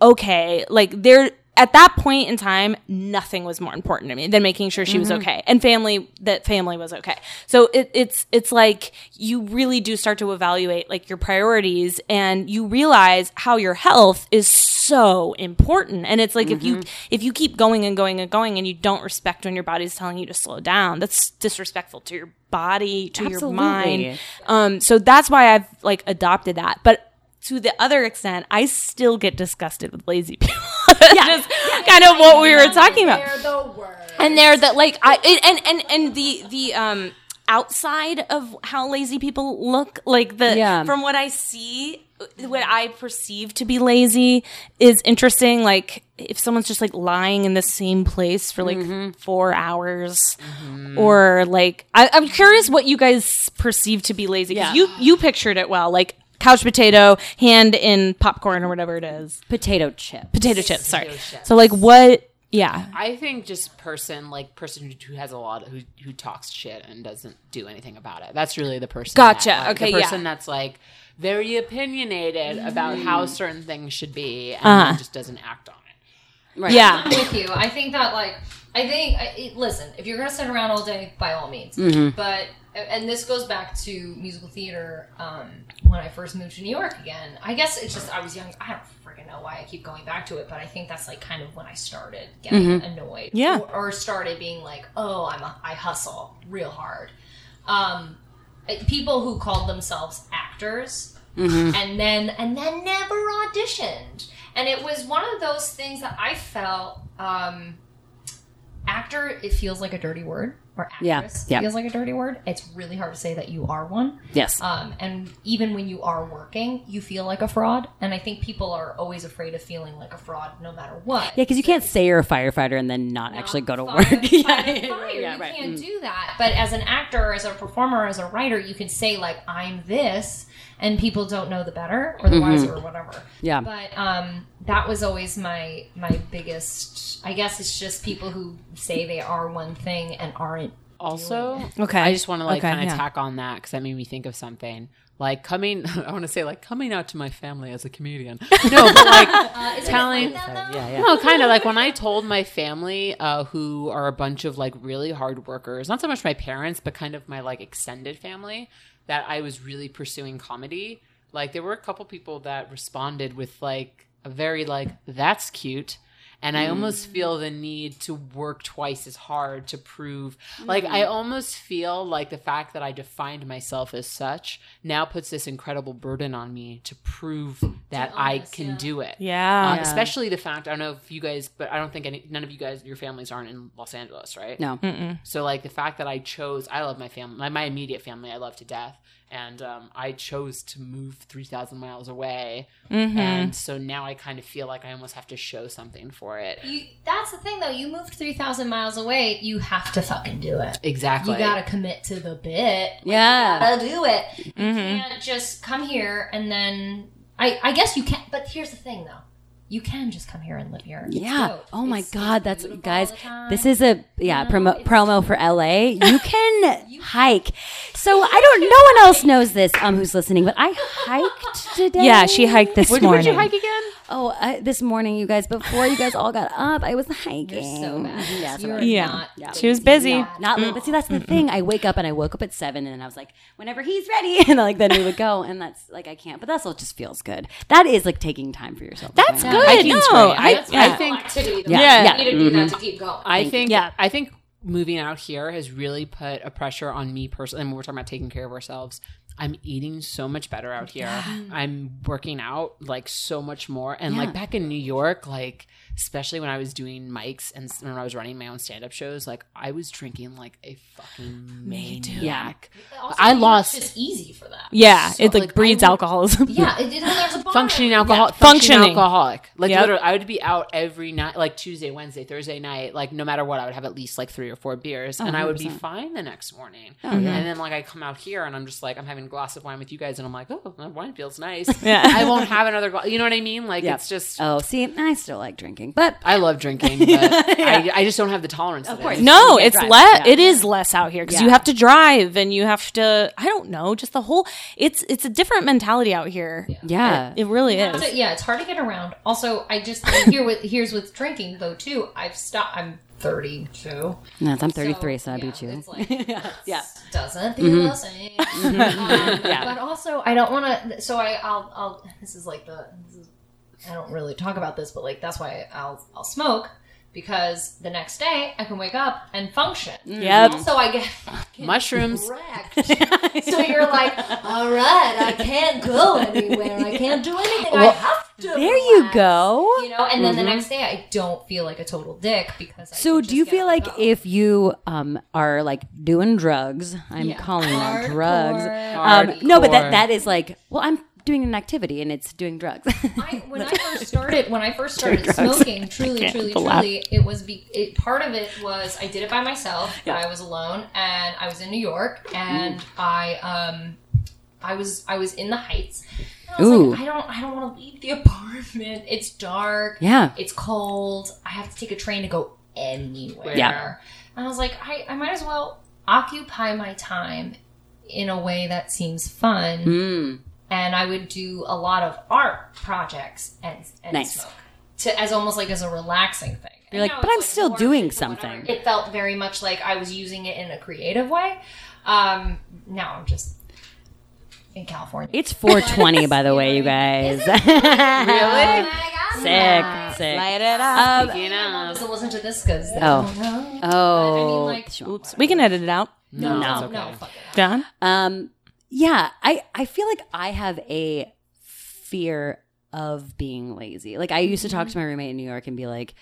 okay, like there at that point in time, nothing was more important to me than making sure she was okay and family that family was okay. So it, it's it's like you really do start to evaluate like your priorities and you realize how your health is so important. And it's like if you if you keep going and going and going and you don't respect when your body's telling you to slow down, that's disrespectful to your body, to your mind. Um, so that's why I've like adopted that. But to the other extent, I still get disgusted with lazy people. yeah, just kind of what we were talking about. They're the worst. And they're that like I it, and and and the the um outside of how lazy people look, like the Yeah. from what I see, what I perceive to be lazy is interesting. Like if someone's just like lying in the same place for like four hours, or like I, I'm curious what you guys perceive to be lazy because Yeah. you you pictured it well, like couch potato, hand in popcorn or whatever it is, Potato chip. potato chips. Sorry. Potato chips. So like what? Yeah. I think just person like person who has a lot who who talks shit and doesn't do anything about it. That's really the person. Gotcha. that, like, Okay, The yeah. person that's like very opinionated about how certain things should be and Uh-huh. just doesn't act on it. Right. Yeah. I'm with you. I think that like I think I, listen, if you're gonna sit around all day, by all means. Mm-hmm. But and this goes back to musical theater. Um, when I first moved to New York again, I guess it's just I was young. I don't freaking know why I keep going back to it, but I think that's like kind of when I started getting annoyed. Mm-hmm. Yeah. Or, or started being like, oh, I'm a, I hustle real hard. Um, people who called themselves actors and then and then never auditioned and it was one of those things that i felt um actor it feels like a dirty word or Yeah, actress yeah. feels like a dirty word it's really hard to say that you are one Yes. um, and even when you are working you feel like a fraud and i think people are always afraid of feeling like a fraud no matter what yeah, because you can't say you're a firefighter and then not actually go to Fire- work. fire- yeah, fire. yeah, you right. can't Mm. do that. But as an actor, as a performer, as a writer, you can say like, "I'm this," and people don't know the better or the wiser or whatever. Mm-hmm. Yeah. But um, that was always my my biggest. I guess it's just people who say they are one thing and aren't. Also, Okay. I just want to like Okay, kind of yeah. tack on that because that made me think of something. Like coming, I want to say like coming out to my family as a comedian. No, but like Uh, telling. like that. Yeah, yeah. No, kind of like when I told my family, uh, who are a bunch of like really hard workers, not so much my parents, but kind of my like extended family, that I was really pursuing comedy. Like there were a couple people that responded with like a very like that's cute. And I almost feel the need to work twice as hard to prove. Like, I almost feel like the fact that I defined myself as such now puts this incredible burden on me to prove that I honest, can yeah. do it. Yeah. Um, especially the fact I don't know if you guys, but I don't think any none of you guys, your families aren't in Los Angeles, right? No. So like the fact that I chose, I love my family, my, my immediate family, I love to death, and um, I chose to move three thousand miles away, and so now I kind of feel like I almost have to show something for it. You, that's the thing, though. You moved three thousand miles away. You have to fucking do it. Exactly. You gotta commit to the bit. Like, Yeah. You gotta do it. You can't just come here and then. I, I guess you can't, but here's the thing, though. You can just come here and live here. Yeah. Oh my It's- God. it's That's guys. all the time. This is a yeah know, promo promo for LA. You can hike. So I don't. No one else knows this. Um, who's listening? But I hiked today. Yeah, she hiked this Where'd, morning. where'd you hike again? Oh, I, this morning, you guys, before you guys all got up, I was hiking. so bad. Yeah, so You're bad. Yeah. not Yeah. She was busy. not- Not late, but see, that's the thing. I wake up and I woke up at seven, and I was like, whenever he's ready, and like then we would go, and that's like I can't. But that's all just feels good. That is like taking time for yourself. That's I good. I think no. I, That's yeah. I think activity. Yeah. Yeah. Yeah. You need to do that to mm-hmm. keep going. I think Yeah. I think moving out here has really put a pressure on me personally. And when we're talking about taking care of ourselves, I'm eating so much better out here. I'm working out like so much more. And Yeah. like back in New York, like especially when I was doing mics and when I was running my own stand up shows, like I was drinking like a fucking maniac. I lost- just easy for that. yeah, So, it like, like, breeds would- alcoholism. Yeah, it, there's a bar. functioning alcohol, Yeah. functioning alcoholic. Like Yep. literally, I would be out every night, like Tuesday, Wednesday, Thursday night. Like no matter what, I would have at least like three or four beers, and I would be oh, fine the next morning. Oh, yeah. And then like I come out here, and I'm just like I'm having a glass of wine with you guys, and I'm like, oh, that wine feels nice. Yeah. I won't have another glass. You know what I mean? Like Yeah. it's just. Oh, see, I still like drinking, but I love drinking, but I, I just don't have the tolerance. Of course. No, it's less. Yeah. It is less out here because you have to drive and you have to. I don't know, just the whole. It's it's a different mentality out here. yeah, It really is. So, yeah, it's hard to get around. Also, I just here with here's with drinking though too. I've stopped. I'm 32. no, I'm 33, so, I yeah, beat you. It's like yeah. doesn't feel the same. Um, But also, I don't want to. So I, I'll, I'll. This is like the. This is, I don't really talk about this, but like that's why I'll, I'll smoke because the next day I can wake up and function. Yep. Also, I get fucking Mushrooms. so you're like, all right, I can't go anywhere. I can't do anything. I have to. There you go. You know, and then the next day I don't feel like a total dick because. I So, can do just you get feel like go. if you um are like doing drugs, I'm Yeah. calling them drugs. Um, no, but that that is like, well, I'm doing an activity and it's doing drugs. I, when I first started, when I first started smoking, truly, can't truly, laugh. truly, it was be, it, part of it was I did it by myself. I was alone, and I was in New York, and I um, I was I was in the Heights. And I was Ooh. like, I don't I don't want to leave the apartment. It's dark. yeah. It's cold. I have to take a train to go anywhere. Yeah. And I was like, I, I might as well occupy my time in a way that seems fun Mm. And I would do a lot of art projects and, and Nice. smoke to as almost like as a relaxing thing. You're like, now but I'm still doing into whatever. something. It felt very much like I was using it in a creative way. Um, now I'm just in California. It's 420, by the way, you guys. Really? sick, sick. Light it up. Um, You know. Doesn't listen to this because Oh. oh, I mean, like- Oops. We can edit it out. No, No. it's okay. no, fuck it. John. Um, yeah, I I feel like I have a fear of being lazy. Like I used to talk to my roommate in New York and be like,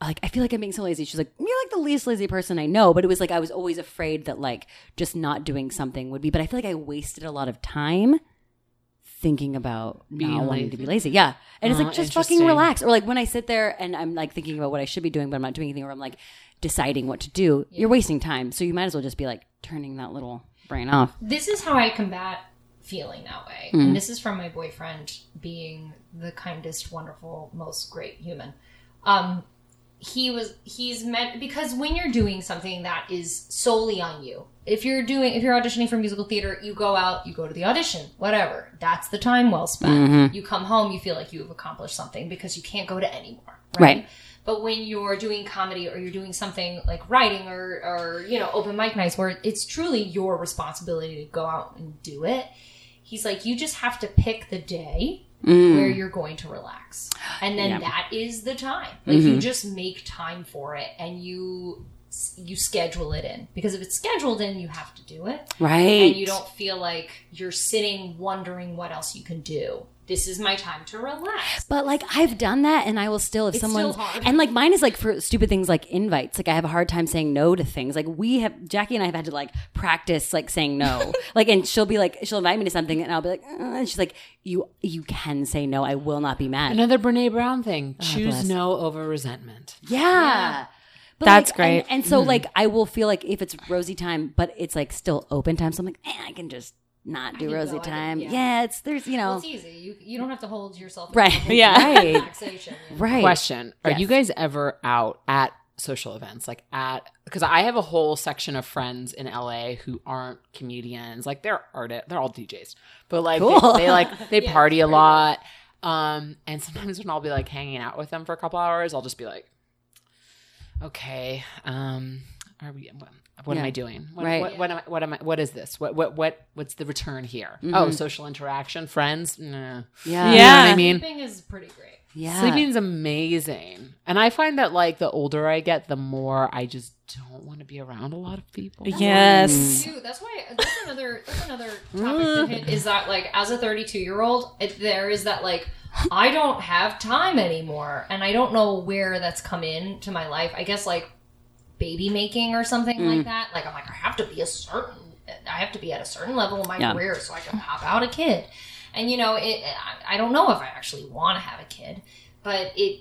like I feel like I'm being so lazy. She's like, you're like the least lazy person I know. But it was like I was always afraid that like just not doing something would be. But I feel like I wasted a lot of time thinking about Being not wanting to be lazy. Yeah, and it's like just fucking relax. Or like when I sit there and I'm like thinking about what I should be doing, but I'm not doing anything, or I'm like deciding what to do. You're wasting time. So you might as well just be like turning that little brain off. this is how I combat feeling that way. Mm. And this is from my boyfriend being the kindest, wonderful, most great human. Um, he was he's meant because when you're doing something that is solely on you if you're doing if you're auditioning for musical theater you go out you go to the audition whatever that's the time well spent Mm-hmm. you come home you feel like you have accomplished something because you can't go to any more Right. But when you're doing comedy or you're doing something like writing or, or you know open mic nights where it's truly your responsibility to go out and do it he's like you just have to pick the day mm. where you're going to relax. And then Yeah. that is the time. Like you mm-hmm. just make time for it and you you schedule it in. Because if it's scheduled in you have to do it. Right. and you don't feel like you're sitting wondering what else you can do this is my time to relax But like I've done that, and I will still if It's someone still and like mine is like for stupid things like invites. Like I have a hard time saying no to things. Like we have Jackie and I have had to like practice like saying no. like and she'll be like she'll invite me to something, and I'll be like, uh, and she's like, you you can say no. I will not be mad. Another Brene Brown thing: choose bless. no over resentment. yeah. But That's like, great. And, and so like I will feel like if it's rosy time, but it's like still open time, so I'm like, eh, I can just not do can rosy go, I time. yeah. yeah. it's there's you know Well, it's easy. You you don't have to hold yourself Right. Yeah. Right. relaxation. you know? right. Question: Are Yes. you guys ever out at social events, like at? Because I have a whole section of friends in LA who aren't comedians. Like they're artists, they're all DJs, but like Cool. they, they like they party a lot. Um, and sometimes when I'll be like hanging out with them for a couple hours, I'll just be like, okay, um, are we? What, what am I doing? What, Right. What, what am I? What am I? What is this? What? What? What? What's the return here? Oh, social interaction, friends. Nah. Mm-hmm. Yeah. You know what I mean? Sleeping is pretty great. Yeah. Sleeping's amazing, and I find that like the older I get, the more I just don't want to be around a lot of people. Yes. That's why that's another that's another topic to hit is that like as a 32 year old, it, there is that like I don't have time anymore, and I don't know where that's come in to my life. I guess like baby making or something Mm. like that. Like I'm like I have to be a certain I have to be at a certain level in my Yeah. career so I can pop out a kid. And you know, it I, I don't know if I actually want to have a kid, but it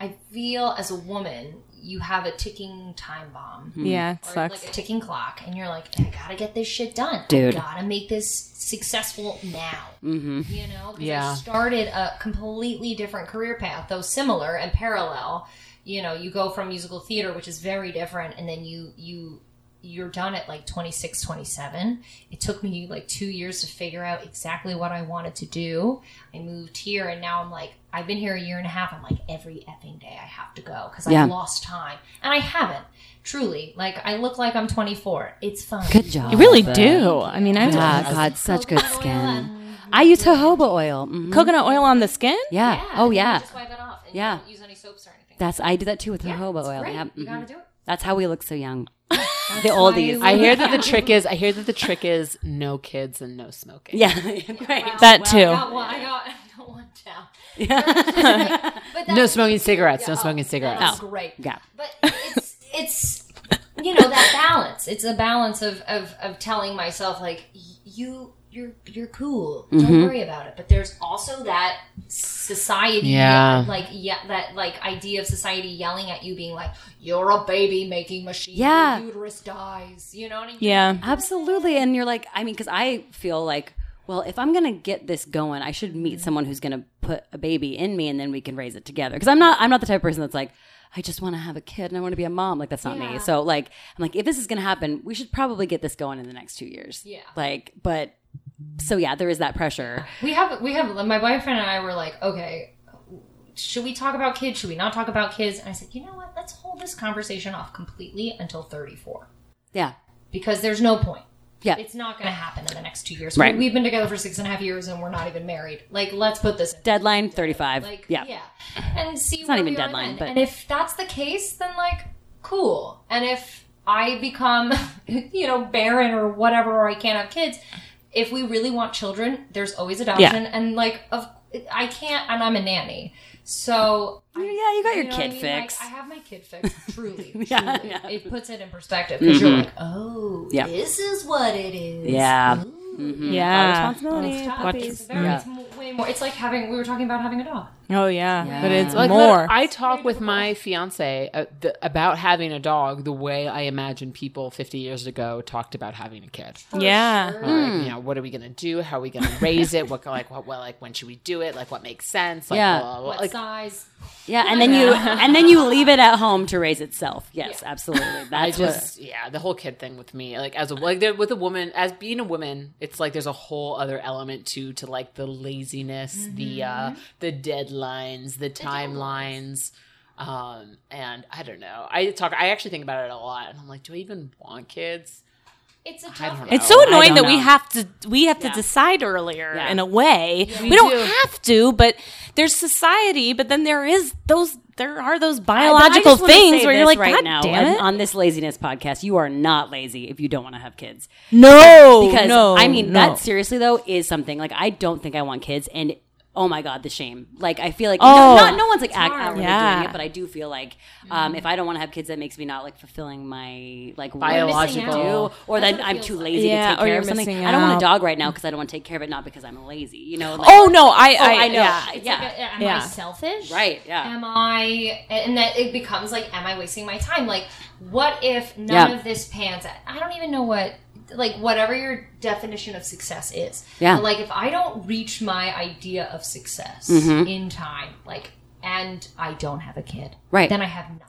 I feel as a woman you have a ticking time bomb Yeah, it or sucks. like a ticking clock, and you're like, I gotta get this shit done. Dude. I gotta make this successful now. Mm-hmm. You know, 'Cause Yeah. I started a completely different career path, though similar and parallel. You know, you go from musical theater, which is very different, and then you you you're done at like 26 27 it took me like two years to figure out exactly what i wanted to do i moved here and now i'm like i've been here a year and a half i'm like every effing day i have to go because Yeah. i've lost time and i haven't truly like i look like i'm 24 it's fine Good job. You really do. I mean, I Yeah, have God, such good skin. I use jojoba oil. Mhm. coconut oil on the skin. Yeah. Yeah, Oh and yeah. just wipe it off and Yeah. You don't use any soaps or anything That's I do that too with yeah, jojoba it's oil. great. Yeah. you gotta mm-hmm. do it That's how we look so young. The oldies. I hear that the trick is I hear that the trick is no kids and no smoking. Yeah. Great. That too. I got one. I got, I got one down. but No smoking cigarettes. No Yeah, smoking oh, cigarettes. That's great. Yeah. But it's it's you know that balance. It's a balance of of, of telling myself like you you're you're cool. Mm-hmm. Don't worry about it. But there's also that society Yeah. like yeah that like idea of society yelling at you being like you're a baby making machine. Yeah. Your uterus dies. You know what I mean? Yeah. Absolutely. And you're like, I mean, because I feel like, well, if I'm gonna get this going, I should meet someone who's gonna put a baby in me, and then we can raise it together. Because I'm not, I'm not the type of person that's like, I just want to have a kid and I want to be a mom. Like that's not me. So like, I'm like, if this is gonna happen, we should probably get this going in the next two years. Yeah. Like, but so yeah, there is that pressure. We have we have my boyfriend and I were like, okay, should we talk about kids? Should we not talk about kids? And I said, you know what? Let's hold this conversation off completely until 34 Yeah. because there's no point. Yeah. It's not going to happen in the next two years. Right. We've been together for six and a half years and we're not even married. Like, let's put this in. Deadline 35. Like, yeah. yeah. And see it's not even deadline, but- And if that's the case, then like, cool. And if I become, you know, barren or whatever, or I can't have kids, if we really want children, there's always adoption. And like, of I can't, and I'm a nanny. So Yeah, you got your know kid I mean? fix. Like, I have my kid fix. Truly, Yeah, truly. yeah. it puts it in perspective because you're mm-hmm. like, oh, Yeah. this is what it is. Yeah. Ooh. Yeah. responsibility. It's It's, very, Yeah. it's way more. It's like having. We were talking about having a dog. Oh yeah, but it's Like, more. I talk with my fiance uh, th- about having a dog the way I imagine people 50 years ago talked about having a kid. yeah. Or, like, you know, what are we gonna do? How are we gonna raise it? What like what, what like when should we do it? Like what makes sense? Like, Yeah. blah, blah, blah. What like size? Yeah, and then you and then you leave it at home to raise itself. Yes, absolutely. I That's just yeah, the whole kid thing with me, like as a like there, with a woman, as being a woman, it's like there's a whole other element to to like the laziness, the uh the deadlines, the timelines. Um, and I don't know. I talk. I actually think about it a lot, and I'm like, do I even want kids? It's a I tough. don't know. It's so I annoying don't that we have to we have to decide earlier Yeah. in a way. we, We don't do. have to, but there's society, but then there is those there are those But I biological things where you're this like, God now damn on- it. on this laziness podcast, you are not lazy if you don't want to have kids. no, Because no, I mean, no. that seriously though is something like I don't think I want kids, and oh my god, the shame. Like I feel like Oh. no, not, no one's like act, outwardly Yeah. doing it, but I do feel like um, if I don't want to have kids, that makes me not like fulfilling my like Biological. I do, or That's that I'm too like. lazy Yeah, to take care of something. missing I don't want a dog right now because I don't want to take care of it, not because I'm lazy. You know? Like, Oh no, I oh, I, I know. yeah. It's Yeah. like, am Yeah. I selfish? Right, yeah. Am I? And that it becomes like, am I wasting my time? Like, what if none of this pans out? I don't even know what. Like whatever your definition of success is, Yeah. But, like if I don't reach my idea of success Mm-hmm. in time, like, and I don't have a kid, Right. Then I have nothing.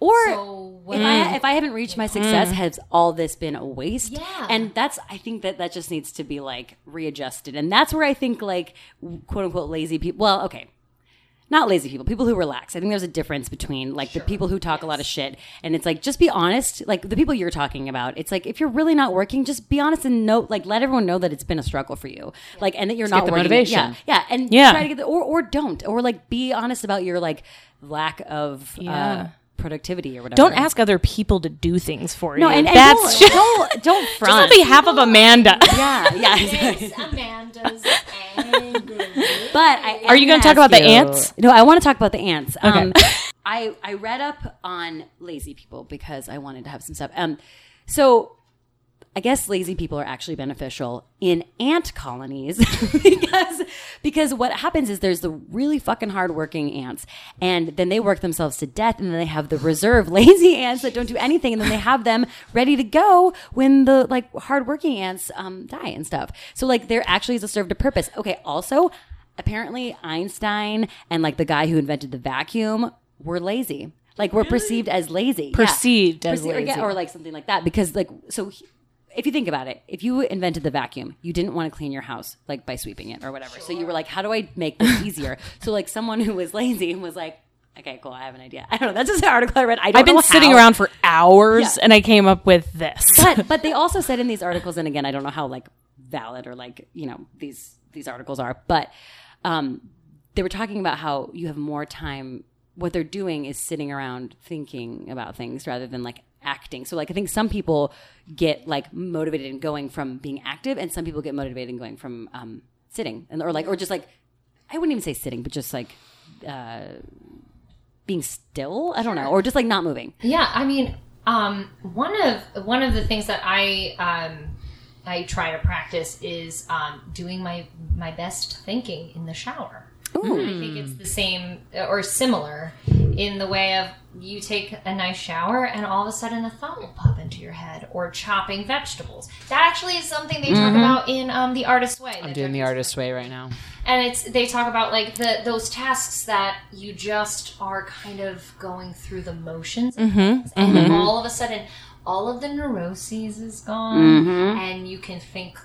Or So if I if I haven't reached my success, has all this been a waste? Yeah. And that's I think that that just needs to be like readjusted, and that's where I think like quote unquote lazy people. Well, okay. Not lazy people, people who relax. I think there's a difference between like the people who talk a lot of shit and it's like just be honest. Like the people you're talking about, it's like if you're really not working, just be honest and know like let everyone know that it's been a struggle for you. Like and that you're not get the working. motivation. Yeah. Yeah. And Yeah. try to get the, or or don't. Or like be honest about your like lack of uh, productivity or whatever. Don't ask other people to do things for No, you. and, and that's don't, don't don't just front. on behalf of Amanda. yeah, yeah. exactly. Amanda's angry. But I Are you going gonna talk about the ants? No, I want to talk about the ants. Okay. Um, I I read up on lazy people because I wanted to have some stuff. Um, so I guess lazy people are actually beneficial in ant colonies because because what happens is there's the really fucking hardworking ants, and then they work themselves to death, and then they have the reserve lazy ants that don't do anything, and then they have them ready to go when the like hardworking ants um, die and stuff. So like there actually is a served a purpose. Okay, also apparently Einstein and like the guy who invented the vacuum were lazy. Like were perceived as lazy. Yeah. Perceived as Perce- or, yeah, lazy. or like something like that because like so he- if you think about it, if you invented the vacuum, you didn't want to clean your house like by sweeping it or whatever. So you were like, how do I make this easier? so like someone who was lazy was like, okay, cool, I have an idea. I don't know. That's just an article I read. I don't I've been sitting around for hours Yeah. and I came up with this. but but they also said in these articles, and again, I don't know how like valid or like you know these these articles are, but um, they were talking about how you have more time. What they're doing is sitting around thinking about things rather than like acting. So like I think some people get like motivated and going from being active, and some people get motivated and going from um, sitting, and or like or just like I wouldn't even say sitting, but just like. Uh, being still, I don't know, or just like not moving. Yeah, I mean, um, one of one of the things that I um, I try to practice is um, doing my my best thinking in the shower. I think it's the same or similar in the way of you take a nice shower and all of a sudden a thought will pop into your head or chopping vegetables. That actually is something they talk about in um, the Artist's Way. I'm doing the artist way right now. and it's they talk about like the those tasks that you just are kind of going through the motions things, and then all of a sudden all of the neuroses is gone mm-hmm. and you can think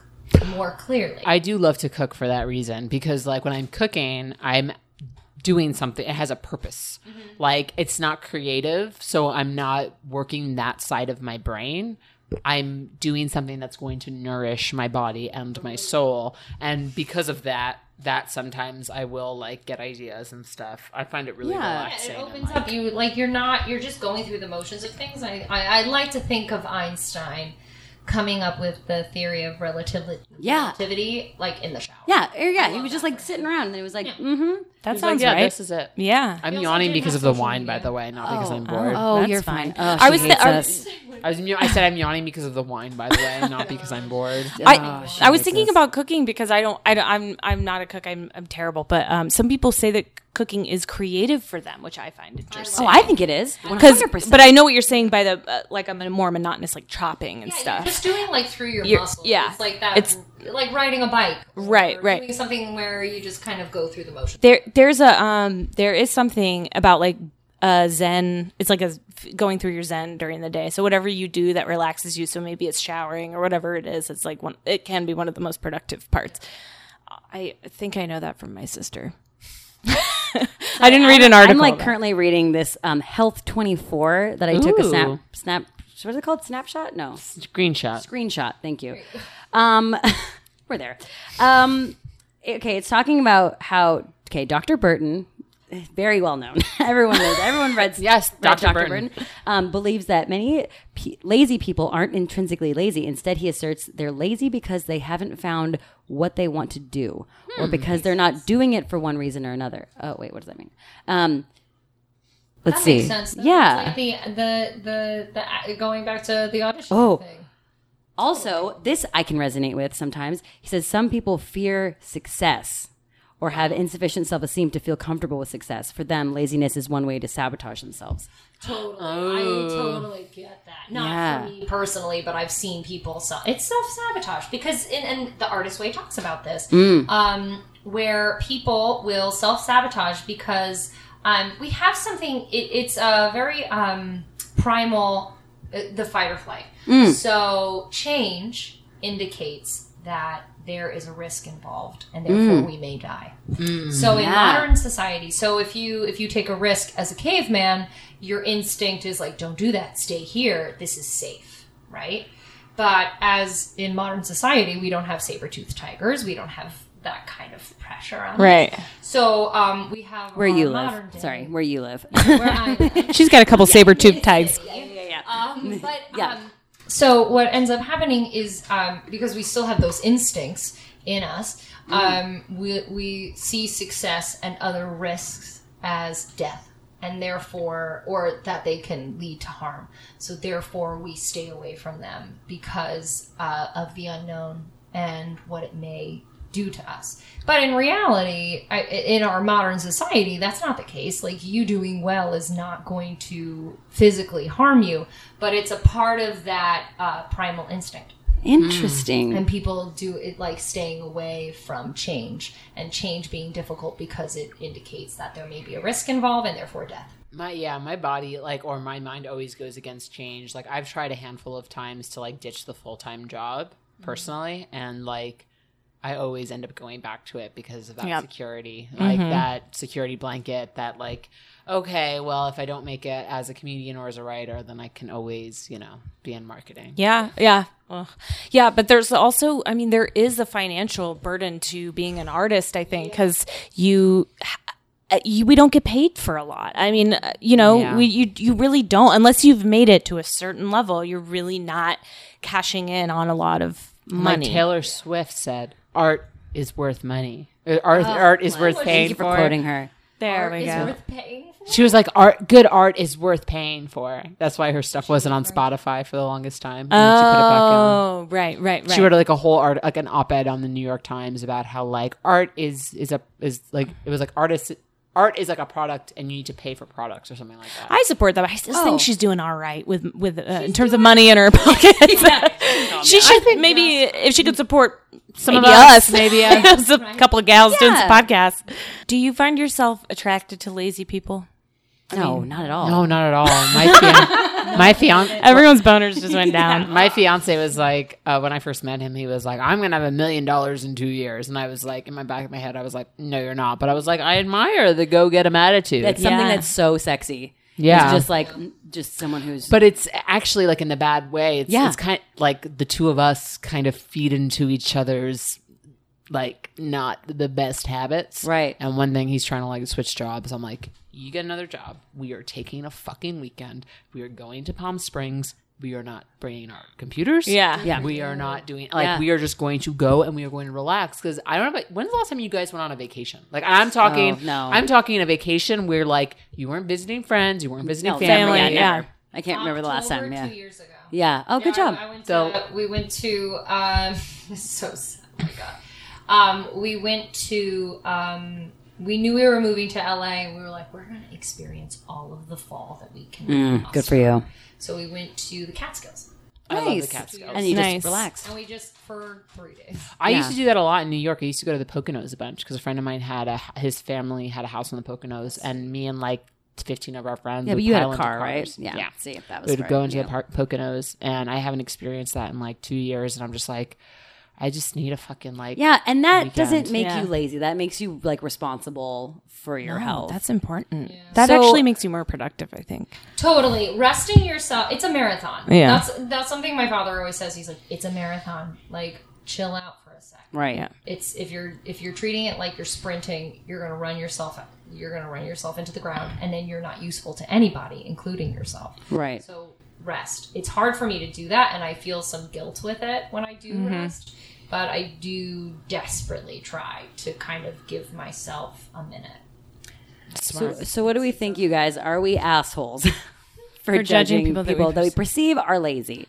more clearly I do love to cook for that reason because, like, when I'm cooking, I'm doing something. It has a purpose. Mm-hmm. Like, it's not creative, so I'm not working that side of my brain. I'm doing something that's going to nourish my body and my mm-hmm. soul, and because of that, that sometimes I will like get ideas and stuff. I find it really Yeah. relaxing. it and, opens like- up you like you're not you're just going through the motions of things I, I i like to think of einstein coming up with the theory of relativity Yeah. relativity like in the shower Yeah, or yeah, he was just like sitting around, and it was like, mm-hmm. that He's like, sounds yeah, right. this is it. yeah. I'm also yawning because of the social wine, by the way, not because I'm bored. Oh, That's you're fine. fine. Oh, I was th- I- us. I was. I said I'm yawning because of the wine, by the way, not because I'm bored. I, Oh, I was thinking us. about cooking because I don't, I don't I'm I'm not a cook. I'm I'm terrible. But um, some people say that cooking is creative for them, which I find interesting. Oh, I think it is. because 100%. but I know what you're saying by the uh, like I'm a more monotonous like chopping and Yeah, stuff. You're just doing like through your You're- muscles. yeah. It's like that. It's- like riding a bike. Right, right. Doing something where you just kind of go through the motions. there there's a um there is something about like uh zen it's like a going through your zen during the day so whatever you do that relaxes you so maybe it's showering or whatever it is it's like one it can be one of the most productive parts i think i know that from my sister i didn't read an article I'm like currently reading this um, Health 24 that I took a snap snap. What is it called? Snapshot? No, Screenshot. screenshot. Thank you. Um, we're there. Um, okay, it's talking about how okay, Dr. Burton, very well known. everyone knows. Everyone read Yes, read Dr. Burton. um, believes that many pe- lazy people aren't intrinsically lazy. Instead, he asserts they're lazy because they haven't found what they want to do, Hmm. or because they're not doing it for one reason or another. Oh, wait, what does that mean? Um, let's That see. sense. Yeah. Like the the the the going back to the audition Oh. thing. Also, this I can resonate with sometimes. He says some people fear success or have insufficient self esteem to feel comfortable with success. For them, laziness is one way to sabotage themselves. Totally. I totally get that. Not Yeah. for me personally, but I've seen people self it's self sabotage because in, and the artist way talks about this. Um, where people will self sabotage because um, we have something. It, it's a very um, primal, uh, the fight or flight. So change indicates that there is a risk involved, and therefore we may die. So in Yeah. modern society, so if you if you take a risk as a caveman, your instinct is like, don't do that, stay here. This is safe, right? But as in modern society, we don't have saber-toothed tigers. We don't have that kind of pressure on us. Right. So um, we have Where you live. day- Sorry, where you live. where live. She's got a couple saber tooth tags. Um, but Yeah. um, so what ends up happening is um, because we still have those instincts in us, um, we we see success and other risks as death, and therefore, or that they can lead to harm. So therefore, we stay away from them because uh, of the unknown and what it may do to us. But in reality, I, in our modern society, that's not the case. Like you doing well is not going to physically harm you, but it's a part of that uh, primal instinct. Interesting. And people do it like staying away from change and change being difficult because it indicates that there may be a risk involved and therefore death. My yeah, my body like or my mind always goes against change. Like I've tried a handful of times to like ditch the full time job personally, and like I always end up going back to it because of that Yep. security, like that security blanket. That like okay, well if I don't make it as a comedian or as a writer, then I can always you know be in marketing. Yeah, yeah. Well, yeah, but there's also, I mean, there is a financial burden to being an artist, I think, because you, uh, you, we don't get paid for a lot. I mean, uh, you know, Yeah. we, you, you really don't, unless you've made it to a certain level, you're really not cashing in on a lot of Like money. Taylor Swift said, art is worth money. Uh, Art, art is worth Thank paying you for for. quoting her. there Art we is go. worth paying for. She was like, "Art, good art is worth paying for." That's why her stuff wasn't on Spotify for the longest time. and then she put it back in. Oh, right, right, right. She wrote like a whole art, like an op-ed on the New York Times about how like art is is a is like it was like artist art is like a product and you need to pay for products or something like that. I support that. But I still Oh. think she's doing all right with with uh, in terms of money in her pockets. she should maybe if she could support some Maybe of us, us. maybe us, a couple of gals doing some Yeah. podcasts. Do you find yourself attracted to lazy people? No, not at all. no, not at all. My fian- my fiance Everyone's boners just went down. my fiance was like uh, when I first met him, he was like, "I'm gonna have a million dollars in two years," and I was like, in my back of my head, I was like, "No, you're not." But I was like, I admire the go get 'em attitude. That's something Yeah. that's so sexy. Yeah. It's just like just someone who's but it's actually like in the bad way. It's, Yeah. it's kind like the two of us kind of feed into each other's like not the best habits. Right. And one thing he's trying to like switch jobs. I'm like, you get another job. We are taking a fucking weekend. We are going to Palm Springs. We are not bringing our computers. Yeah. Yeah. We are not doing like Yeah. we are just going to go and we are going to relax because I don't know. But when's the last time you guys went on a vacation? Like I'm talking. Oh, no. I'm talking a vacation where like you weren't visiting friends, you weren't visiting No, family. family, yeah. never. I can't remember the last time. Yeah. Two years ago. Yeah. Oh, good job. I, I went to, So- we went to um this is so sad. Oh my god. Um we went to um we knew we were moving to LA and we were like we're going to experience all of the fall that we can. Mm, good for you. So we went to the Catskills. I love Nice. the Catskills. And you Nice. just relax. And we just for 3 days. I Yeah. used to do that a lot in New York. I used to go to the Poconos a bunch because a friend of mine had a his family had a house in the Poconos, and me and like fifteen of our friends. Yeah, would but you had a car, right? Yeah. yeah. See, that was We was would go into you. the par- Poconos, and I haven't experienced that in like two years, and I'm just like, I just need a fucking like Yeah, and that weekend. doesn't make Yeah. you lazy. That makes you like responsible for your health. That's important. That So- actually makes you more productive, I think. Totally. Resting yourself. It's a marathon. Yeah. That's that's something my father always says. He's like, it's a marathon. Like, chill out for a sec. right. Yeah. It's if you're if you're treating it like you're sprinting, you're gonna run yourself you're gonna run yourself into the ground, and then you're not useful to anybody, including yourself. Right. So rest. It's hard for me to do that, and I feel some guilt with it when I do mm-hmm. rest. But I do desperately try to kind of give myself a minute. So, so what do we think, you guys? Are we assholes for, judging judging people people, that we that we perceive are lazy?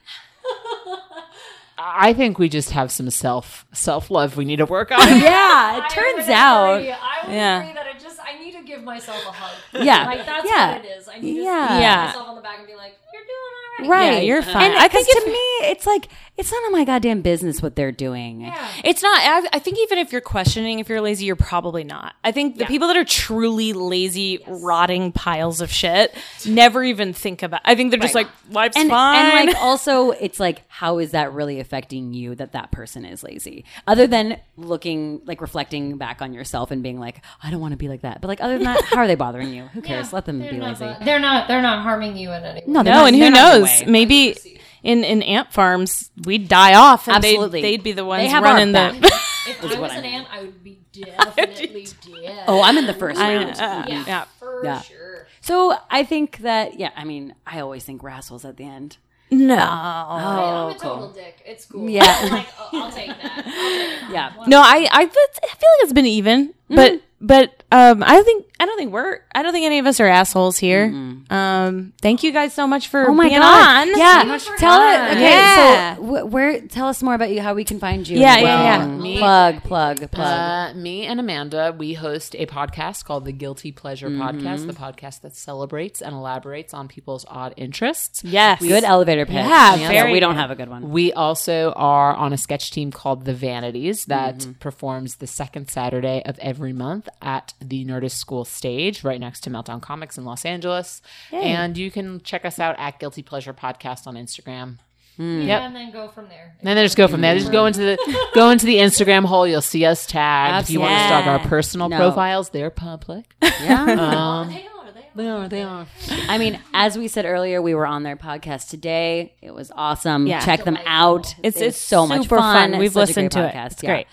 I think we just have some self self love we need to work on. Yeah, it turns out. I would Yeah. agree that it just I need to give myself a hug. Yeah. like that's Yeah. what it is. I need to Yeah. pat Yeah. myself on the back and be like, "You're doing all right. Right. Yeah, you're fine. And I I think think to me, it's like it's none of my goddamn business what they're doing. Yeah. It's not. I, I think even if you're questioning if you're lazy, you're probably not. I think the people that are truly lazy, rotting piles of shit never even think about. I think they're just like life's And, fine. and like also it's like how is that really affecting you that that person is lazy other than looking like reflecting back on yourself and being like i don't want to be like that but like other than that how are they bothering you who cares let them They're be not, lazy they're not. They're not harming you in any way. no, no, not- and who they're not in the knows? way. Maybe in in ant farms we'd die off, and Absolutely. they'd, they'd be the ones They running back. the. If I was an ant, I would be definitely dead. oh i'm in the first I- round uh, yeah, yeah. for Yeah. sure. so i think that yeah i mean i always think we're at the end No. I'm a cool. total dick. It's cool. Yeah. I'm like, oh, I'll take that. I'll take that. yeah No, I I, I feel like it's been even, but but um, I think I don't think we're I don't think any of us are assholes here. Um, thank you guys so much for Oh my being god! on. Yeah, much for tell it. Okay, Yeah. so wh- where? Tell us more about you. How we can find you? Yeah, and yeah, yeah. Me- Plug, plug, plug. Uh, me and Amanda, we host a podcast called the Guilty Pleasure Podcast, the podcast that celebrates and elaborates on people's odd interests. Yes. good elevator pitch. Yeah, Yeah, very we don't have a good one. We also are on a sketch team called The Vanities that performs the second Saturday of every month at the Nerdist School stage right next to Meltdown Comics in Los Angeles. And you can check us out at Guilty Pleasure Podcast on Instagram. Yeah, and then go from there. And then just go from there. Just go into the go into the Instagram hole. You'll see us tagged. If you want to stalk our personal No. profiles, they're public. Yeah. Um, They are. They are. they are. I mean, as we said earlier, we were on their podcast today. It was awesome. Yeah. Check them out. It's- it's so much fun. fun. We've Such listened great to it. podcast. It's Yeah. great.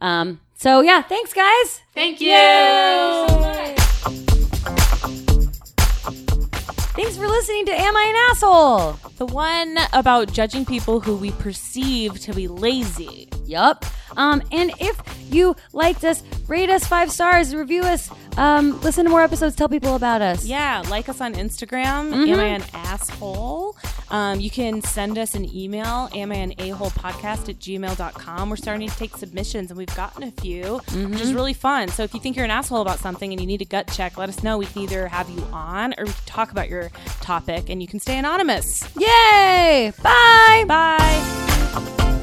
Um, so yeah, thanks guys. Thank you. Thanks for listening to Am I an Asshole? The one about judging people who we perceive to be lazy. Yup. Um, and if you liked us, rate us five stars, review us, um, listen to more episodes, tell people about us. Yeah, like us on Instagram. Am I an asshole? Um, you can send us an email, am I an a-hole podcast at gmail.com. We're starting to take submissions and we've gotten a few, which is really fun. So if you think you're an asshole about something and you need a gut check, let us know. We can either have you on or we can talk about your topic and you can stay anonymous. Yay! Bye! Bye.